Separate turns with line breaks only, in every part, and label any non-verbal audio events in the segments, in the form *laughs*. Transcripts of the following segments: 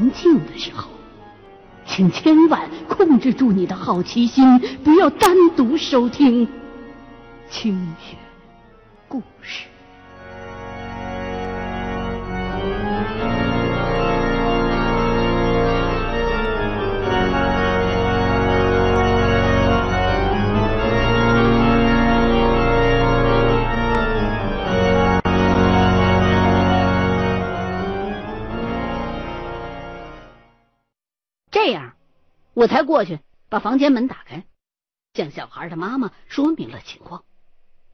宁静的时候请千万控制住你的好奇心不要单独收听清雪故事。我才过去把房间门打开，向小孩的妈妈说明了情况，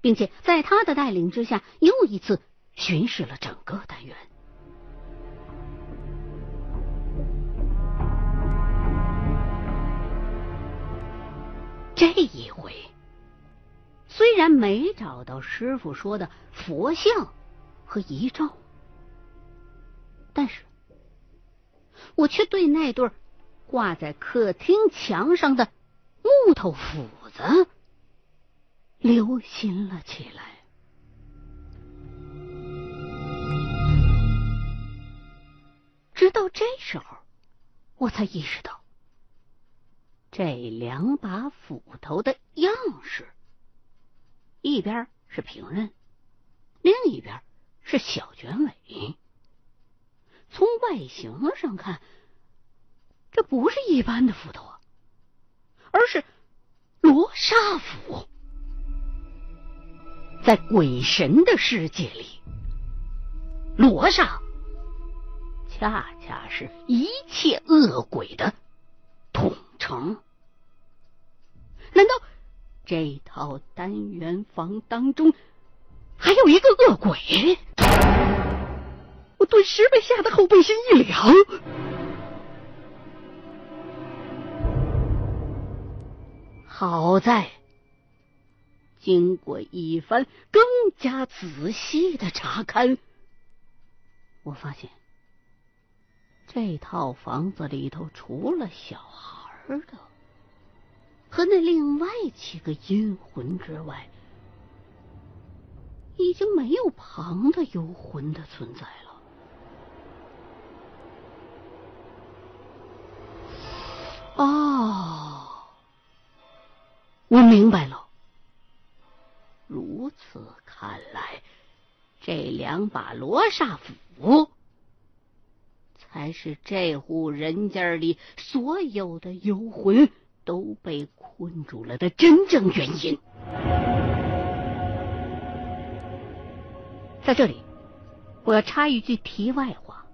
并且在他的带领之下，又一次巡视了整个单元。这一回，虽然没找到师傅说的佛像和遗照，但是我却对那对挂在客厅墙上的木头斧子留心了起来。直到这时候，我才意识到，这两把斧头的样式，一边是平刃，另一边是小卷尾。从外形上看，不是一般的斧头啊，而是罗刹斧。在鬼神的世界里，罗刹恰恰是一切恶鬼的统称。难道这套单元房当中还有一个恶鬼？我顿时被吓得后背心一凉。好在，经过一番更加仔细的查看，我发现这套房子里头除了小孩的和那另外几个阴魂之外，已经没有旁的幽魂的存在了。哦。我明白了，如此看来，这两把罗刹斧才是这户人家里所有的幽魂都被困住了的真正原因。在这里，我要插一句题外话，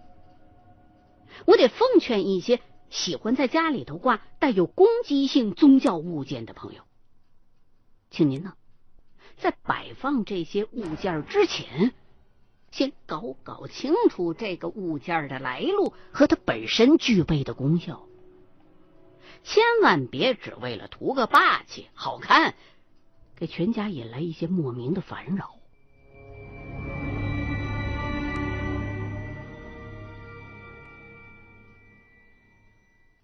我得奉劝一些喜欢在家里头挂带有攻击性宗教物件的朋友。请您呢，在摆放这些物件之前，先搞搞清楚这个物件的来路和它本身具备的功效。千万别只为了图个霸气、好看，给全家引来一些莫名的烦扰。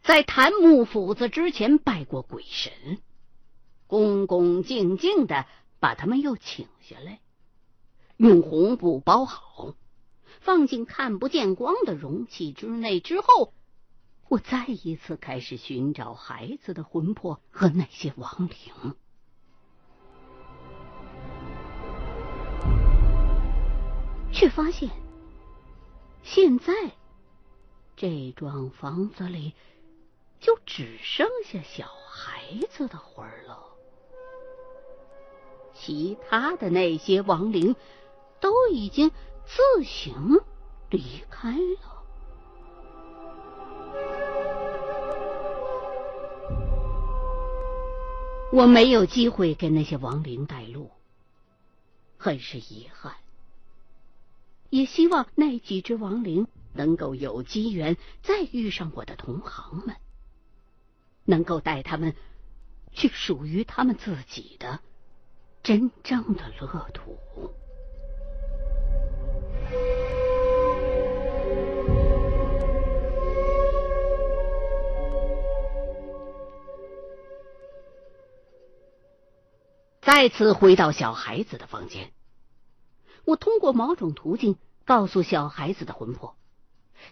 在檀木斧子之前，拜过鬼神。恭恭敬敬的把他们又请下来，用红布包好，放进看不见光的容器之内。之后，我再一次开始寻找孩子的魂魄和那些亡灵，却发现，现在这幢房子里就只剩下小孩子的魂了。其他的那些亡灵都已经自行离开了。我没有机会给那些亡灵带路，很是遗憾。也希望那几只亡灵能够有机缘再遇上我的同行们，能够带他们去属于他们自己的。真正的乐土。再次回到小孩子的房间，我通过某种途径告诉小孩子的魂魄，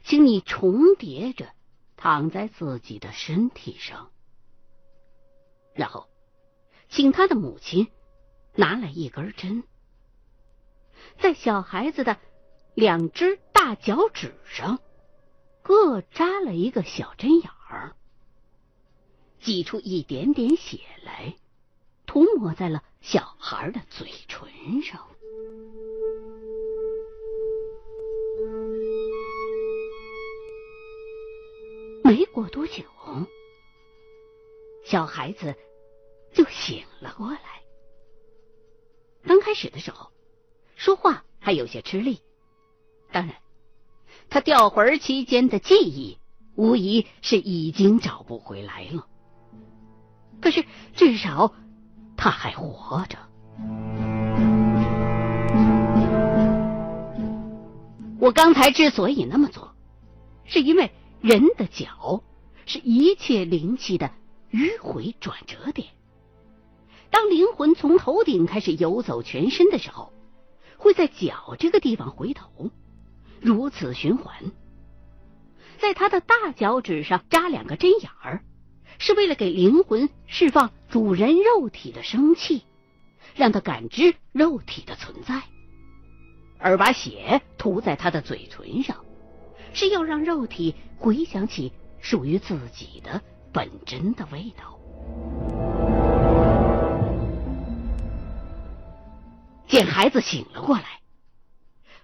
请你重叠着躺在自己的身体上，然后请他的母亲拿来一根针，在小孩子的两只大脚趾上各扎了一个小针眼儿，挤出一点点血来，涂抹在了小孩的嘴唇上。没过多久，小孩子就醒了过来。开始的时候，说话还有些吃力。当然，他掉魂期间的记忆无疑是已经找不回来了。可是至少他还活着。我刚才之所以那么做，是因为。人的脚是一切灵气的迂回转折点。当灵魂从头顶开始游走全身的时候，会在脚这个地方回头，如此循环。在他的大脚趾上扎两个针眼儿，是为了给灵魂释放主人肉体的生气，让他感知肉体的存在；而把血涂在他的嘴唇上。是要让肉体回想起属于自己的本真的味道。见孩子醒了过来，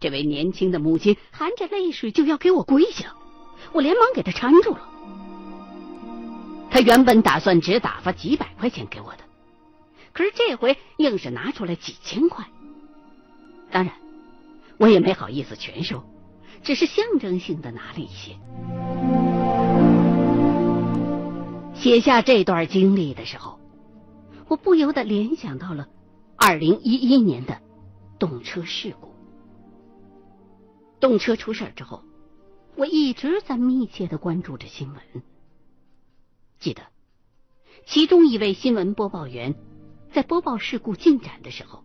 这位年轻的母亲含着泪水就要给我跪下，我连忙给她搀住了。他原本打算只打发几百块钱给我的，可是这回硬是拿出来几千块。当然，我也没好意思全收。只是象征性的拿了一些。写下这段经历的时候，我不由得联想到了二零一一年的动车事故。动车出事之后，我一直在密切的关注着新闻。记得，其中一位新闻播报员在播报事故进展的时候，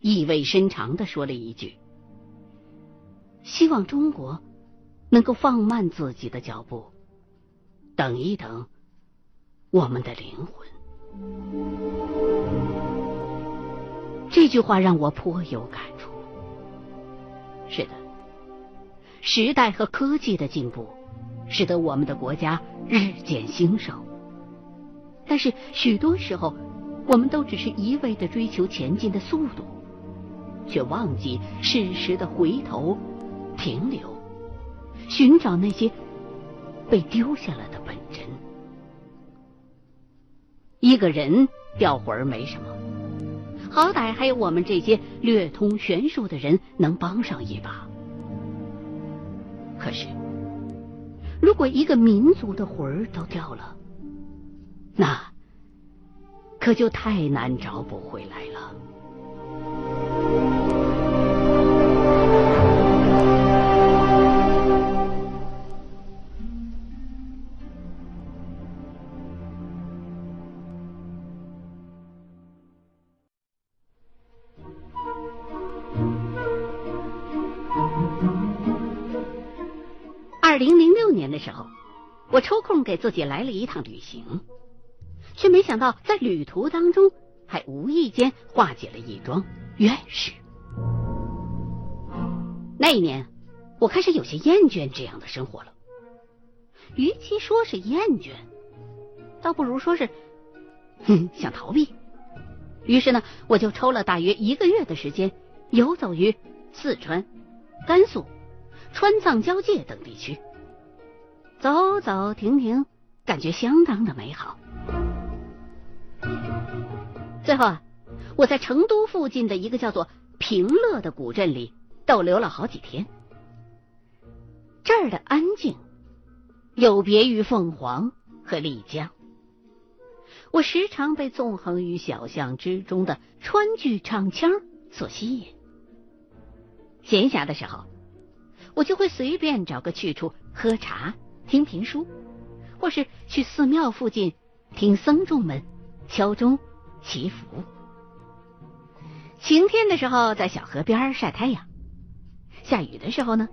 意味深长的说了一句。希望中国能够放慢自己的脚步，等一等我们的灵魂。这句话让我颇有感触。是的，时代和科技的进步使得我们的国家日渐兴盛，但是许多时候我们都只是一味的追求前进的速度，却忘记适时的回头。停留，寻找那些被丢下了的本真。一个人掉魂儿没什么，好歹还有我们这些略通玄术的人能帮上一把。可是，如果一个民族的魂儿都掉了，那可就太难找补回来了。时候，我抽空给自己来了一趟旅行，却没想到在旅途当中还无意间化解了一桩怨事。那一年，我开始有些厌倦这样的生活了。与其说是厌倦，倒不如说是哼 *laughs* 想逃避。于是呢，我就抽了大约一个月的时间，游走于四川、甘肃、川藏交界等地区。走走停停，感觉相当的美好。最后啊，我在成都附近的一个叫做平乐的古镇里逗留了好几天。这儿的安静有别于凤凰和丽江。我时常被纵横于小巷之中的川剧唱腔所吸引。闲暇的时候，我就会随便找个去处喝茶。听评书，或是去寺庙附近听僧众们敲钟祈福。晴天的时候，在小河边晒太阳；下雨的时候呢，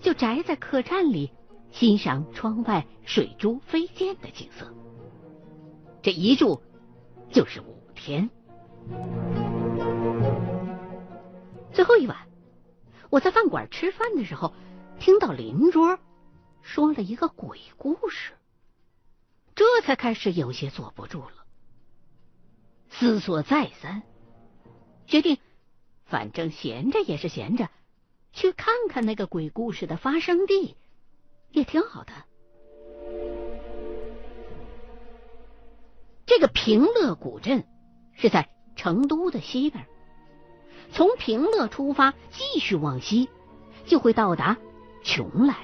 就宅在客栈里欣赏窗外水珠飞溅的景色。这一住就是五天。最后一晚，我在饭馆吃饭的时候，听到邻桌说了一个鬼故事，这才开始有些坐不住了。思索再三，决定，反正闲着也是闲着，去看看那个鬼故事的发生地，也挺好的。这个平乐古镇是在成都的西边，从平乐出发，继续往西，就会到达邛崃。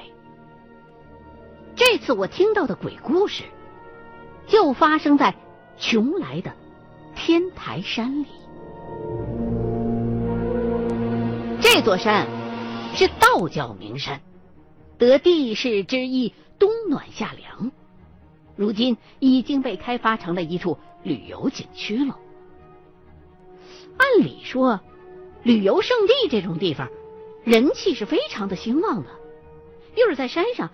这次我听到的鬼故事，就发生在邛崃的。天台山里，这座山是道教名山，得地势之意，冬暖夏凉。如今已经被开发成了一处旅游景区了。按理说，旅游胜地这种地方，人气是非常的兴旺的。又是在山上，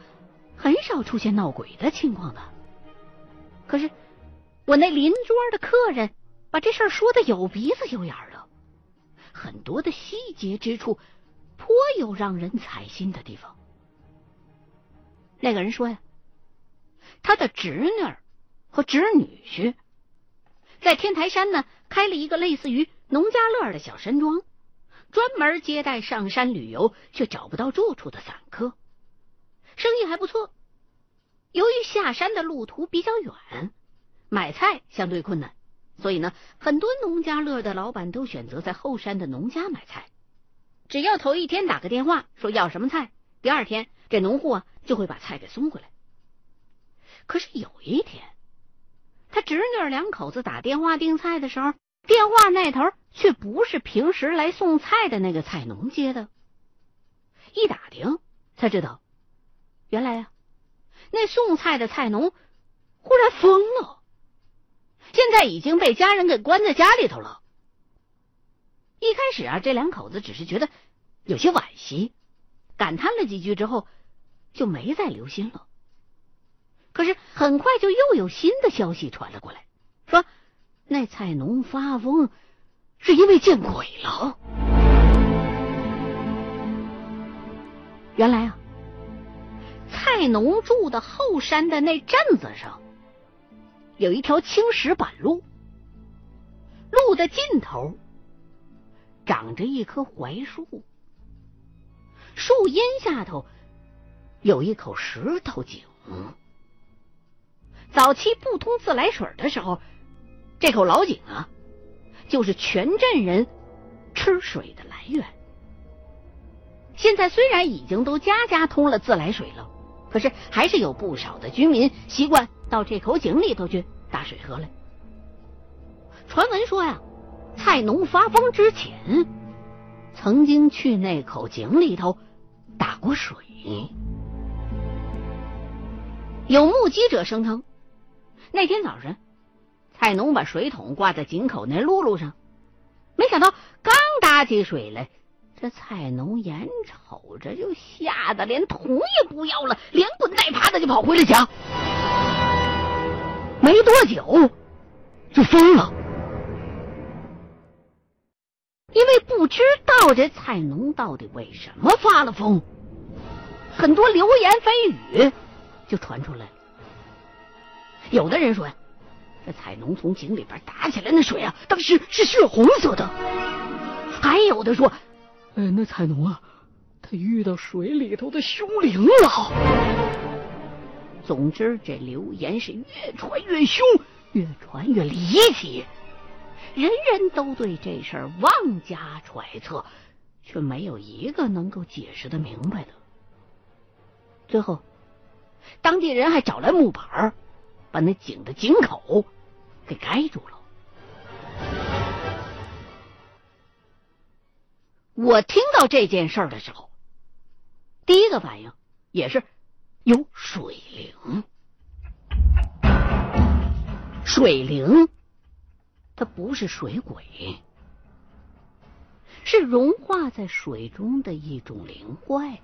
很少出现闹鬼的情况的。可是，我那邻桌的客人。把这事儿说的有鼻子有眼的，很多的细节之处颇有让人踩心的地方。那个人说呀，他的侄女和侄女婿在天台山呢开了一个类似于农家乐的小山庄，专门接待上山旅游却找不到住处的散客，生意还不错。由于下山的路途比较远，买菜相对困难。所以呢，很多农家乐的老板都选择在后山的农家买菜。只要头一天打个电话说要什么菜，第二天这农户啊就会把菜给送回来。可是有一天，他侄女两口子打电话订菜的时候，电话那头却不是平时来送菜的那个菜农接的。一打听才知道，原来啊，那送菜的菜农忽然疯了。现在已经被家人给关在家里头了。一开始啊，这两口子只是觉得有些惋惜，感叹了几句之后，就没再留心了。可是很快就又有新的消息传了过来，说那菜农发疯是因为见鬼了。原来啊，菜农住的后山的那镇子上。有一条青石板路，路的尽头长着一棵槐树，树荫下头有一口石头井。早期不通自来水的时候，这口老井啊，就是全镇人吃水的来源。现在虽然已经都家家通了自来水了，可是还是有不少的居民习惯。到这口井里头去打水喝来。传闻说呀，菜农发疯之前，曾经去那口井里头打过水。有目击者声称，那天早晨，菜农把水桶挂在井口那辘轳上，没想到刚打起水来，这菜农眼瞅着就吓得连桶也不要了，连滚带爬的就跑回了家。没多久就疯了，因为不知道这菜农到底为什么发了疯，很多流言蜚语就传出来了。有的人说呀，这菜农从井里边打起来那水啊，当时是血红色的；还有的说，哎，那菜农啊，他遇到水里头的凶灵了。总之，这流言是越传越凶，越传越离奇，人人都对这事儿妄加揣测，却没有一个能够解释的明白的。最后，当地人还找来木板，把那井的井口给盖住了。我听到这件事儿的时候，第一个反应也是。有水灵，水灵，它不是水鬼，是融化在水中的一种灵怪。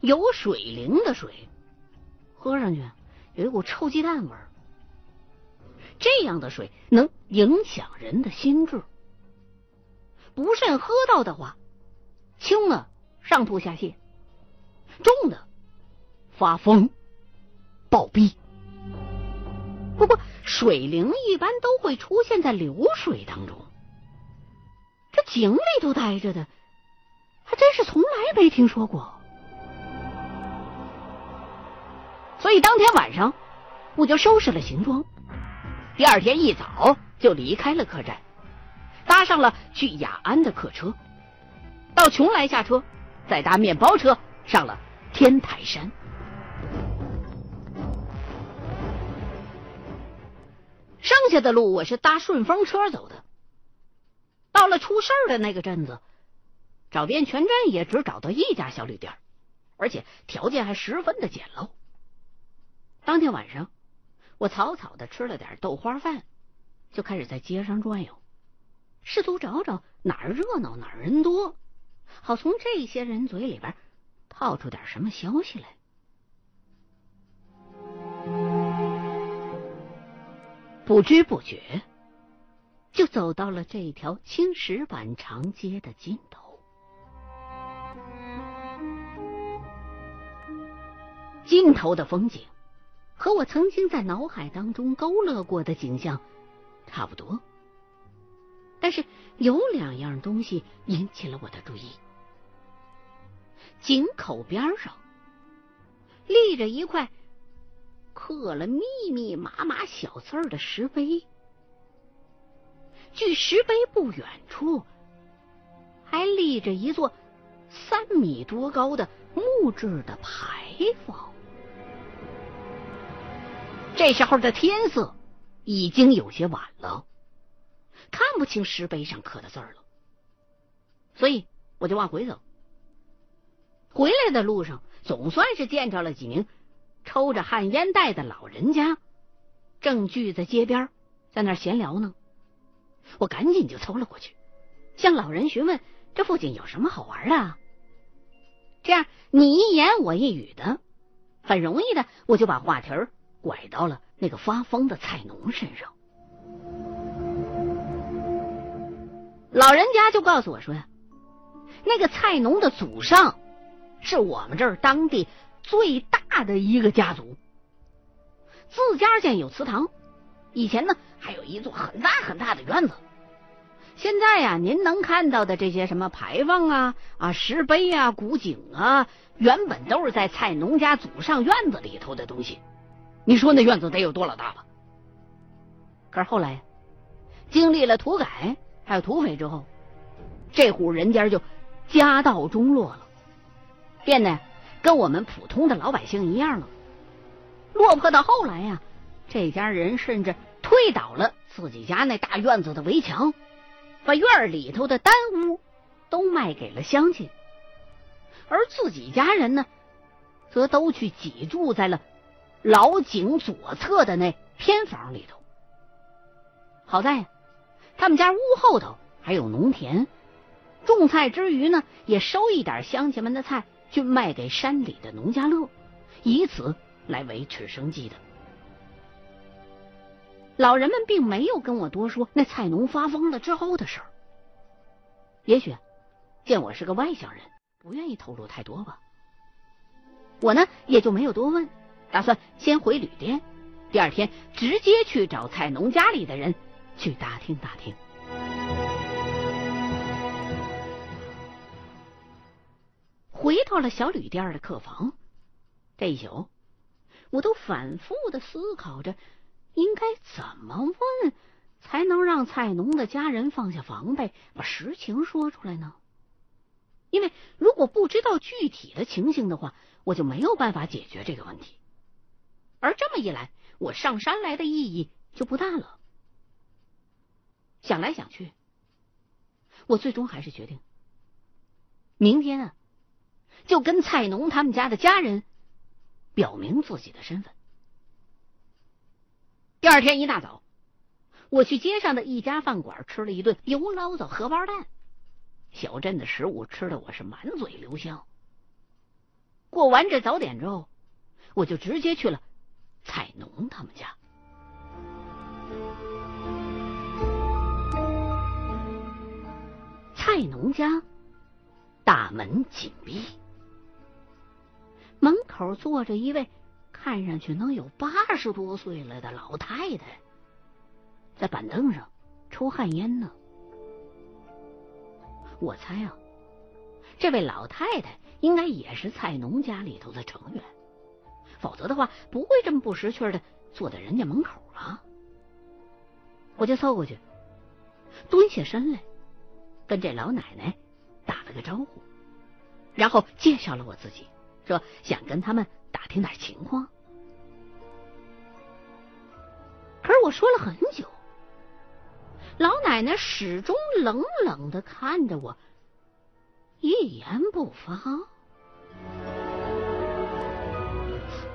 有水灵的水，喝上去有一股臭鸡蛋味儿。这样的水能影响人的心智，不慎喝到的话，轻的上吐下泻，重的发疯暴毙。不过水灵一般都会出现在流水当中，这井里头待着的，还真是从来没听说过。所以当天晚上，我就收拾了行装。第二天一早就离开了客栈，搭上了去雅安的客车，到邛崃下车，再搭面包车上了天台山。剩下的路我是搭顺风车走的。到了出事儿的那个镇子，找遍全镇也只找到一家小旅店，而且条件还十分的简陋。当天晚上。我草草的吃了点豆花饭，就开始在街上转悠，试图找找哪儿热闹哪儿人多，好从这些人嘴里边套出点什么消息来。不知不觉，就走到了这条青石板长街的尽头，尽头的风景。和我曾经在脑海当中勾勒过的景象差不多，但是有两样东西引起了我的注意。井口边上立着一块刻了密密麻麻小字儿的石碑，距石碑不远处还立着一座三米多高的木质的牌坊。这时候的天色已经有些晚了，看不清石碑上刻的字儿了，所以我就往回走。回来的路上，总算是见着了几名抽着旱烟袋的老人家，正聚在街边，在那闲聊呢。我赶紧就凑了过去，向老人询问这附近有什么好玩的。这样你一言我一语的，很容易的，我就把话题儿。拐到了那个发疯的菜农身上，老人家就告诉我说呀，那个菜农的祖上是我们这儿当地最大的一个家族，自家建有祠堂，以前呢还有一座很大很大的院子。现在呀，您能看到的这些什么牌坊啊、啊石碑啊、古井啊，原本都是在菜农家祖上院子里头的东西。你说那院子得有多老大吧？可是后来，经历了土改还有土匪之后，这户人家就家道中落了，变得跟我们普通的老百姓一样了。落魄到后来呀，这家人甚至推倒了自己家那大院子的围墙，把院里头的单屋都卖给了乡亲，而自己家人呢，则都去挤住在了。老井左侧的那偏房里头，好在呀他们家屋后头还有农田，种菜之余呢，也收一点乡亲们的菜去卖给山里的农家乐，以此来维持生计的。老人们并没有跟我多说那菜农发疯了之后的事儿，也许见我是个外乡人，不愿意透露太多吧。我呢也就没有多问。打算先回旅店，第二天直接去找菜农家里的人去打听打听。回到了小旅店的客房，这一宿我都反复的思考着，应该怎么问才能让菜农的家人放下防备，把实情说出来呢？因为如果不知道具体的情形的话，我就没有办法解决这个问题。而这么一来，我上山来的意义就不大了。想来想去，我最终还是决定，明天啊，就跟菜农他们家的家人表明自己的身份。第二天一大早，我去街上的一家饭馆吃了一顿油捞子荷包蛋，小镇的食物吃的我是满嘴留香。过完这早点之后，我就直接去了彩农他们家。菜农家大门紧闭，门口坐着一位看上去能有八十多岁了的老太太，在板凳上抽旱烟呢。我猜啊，这位老太太应该也是菜农家里头的成员，否则的话不会这么不识趣的坐在人家门口啊。我就凑过去，蹲下身来。跟这老奶奶打了个招呼，然后介绍了我自己，说想跟他们打听点情况。可是我说了很久，老奶奶始终冷冷的看着我，一言不发。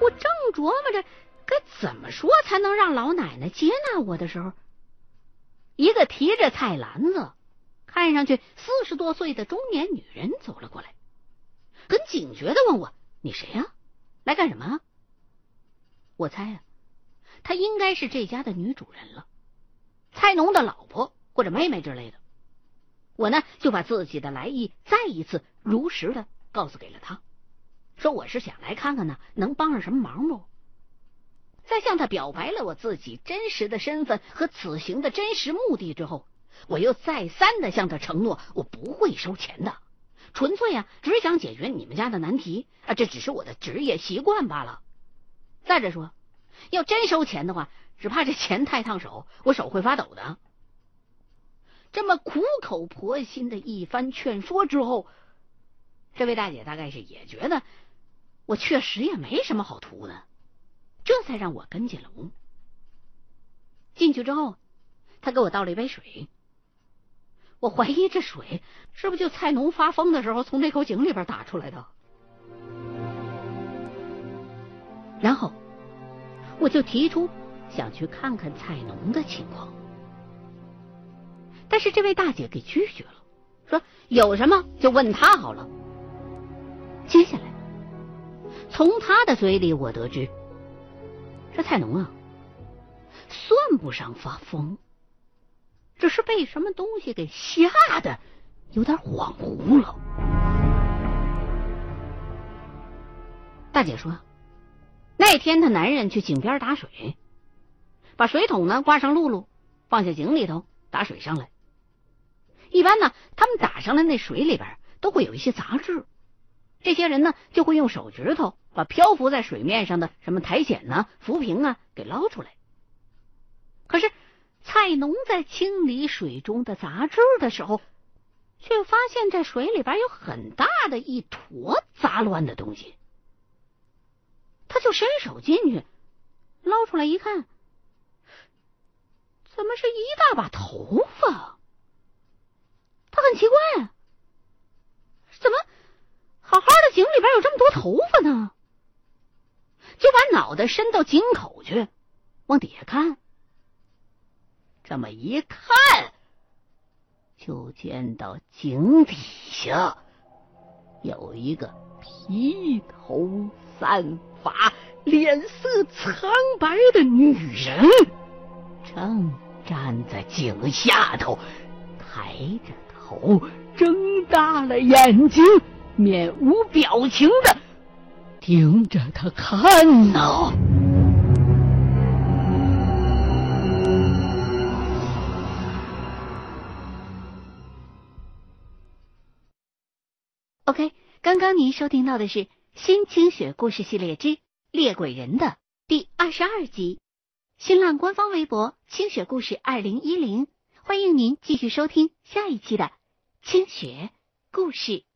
我正琢磨着该怎么说才能让老奶奶接纳我的时候，一个提着菜篮子。看上去四十多岁的中年女人走了过来，很警觉的问我：“你谁呀？来干什么？”我猜啊，她应该是这家的女主人了，菜农的老婆或者妹妹之类的。我呢就把自己的来意再一次如实的告诉给了她，说我是想来看看呢，能帮上什么忙不？在向她表白了我自己真实的身份和此行的真实目的之后。我又再三的向他承诺，我不会收钱的，纯粹啊，只想解决你们家的难题啊，这只是我的职业习惯罢了。再者说，要真收钱的话，只怕这钱太烫手，我手会发抖的。这么苦口婆心的一番劝说之后，这位大姐大概是也觉得我确实也没什么好图的，这才让我跟进了屋。进去之后，她给我倒了一杯水。我怀疑这水是不是就菜农发疯的时候从这口井里边打出来的？然后我就提出想去看看菜农的情况，但是这位大姐给拒绝了，说有什么就问他好了。接下来从他的嘴里我得知，这菜农啊算不上发疯。只是被什么东西给吓得有点恍惚了。大姐说，那天她男人去井边打水，把水桶呢挂上辘轳，放下井里头打水上来。一般呢，他们打上来那水里边都会有一些杂质，这些人呢就会用手指头把漂浮在水面上的什么苔藓呢、浮萍啊给捞出来。可是。菜农在清理水中的杂质的时候，却发现这水里边有很大的一坨杂乱的东西。他就伸手进去捞出来一看，怎么是一大把头发？他很奇怪，怎么好好的井里边有这么多头发呢？就把脑袋伸到井口去，往底下看。这么一看，就见到井底下有一个披头散发、脸色苍白的女人，正站在井下头，抬着头，睁大了眼睛，面无表情的盯着他看呢。OK，刚刚您收听到的是《新清雪故事系列之猎鬼人》的第二十二集。新浪官方微博“清雪故事二零一零”，欢迎您继续收听下一期的清雪故事。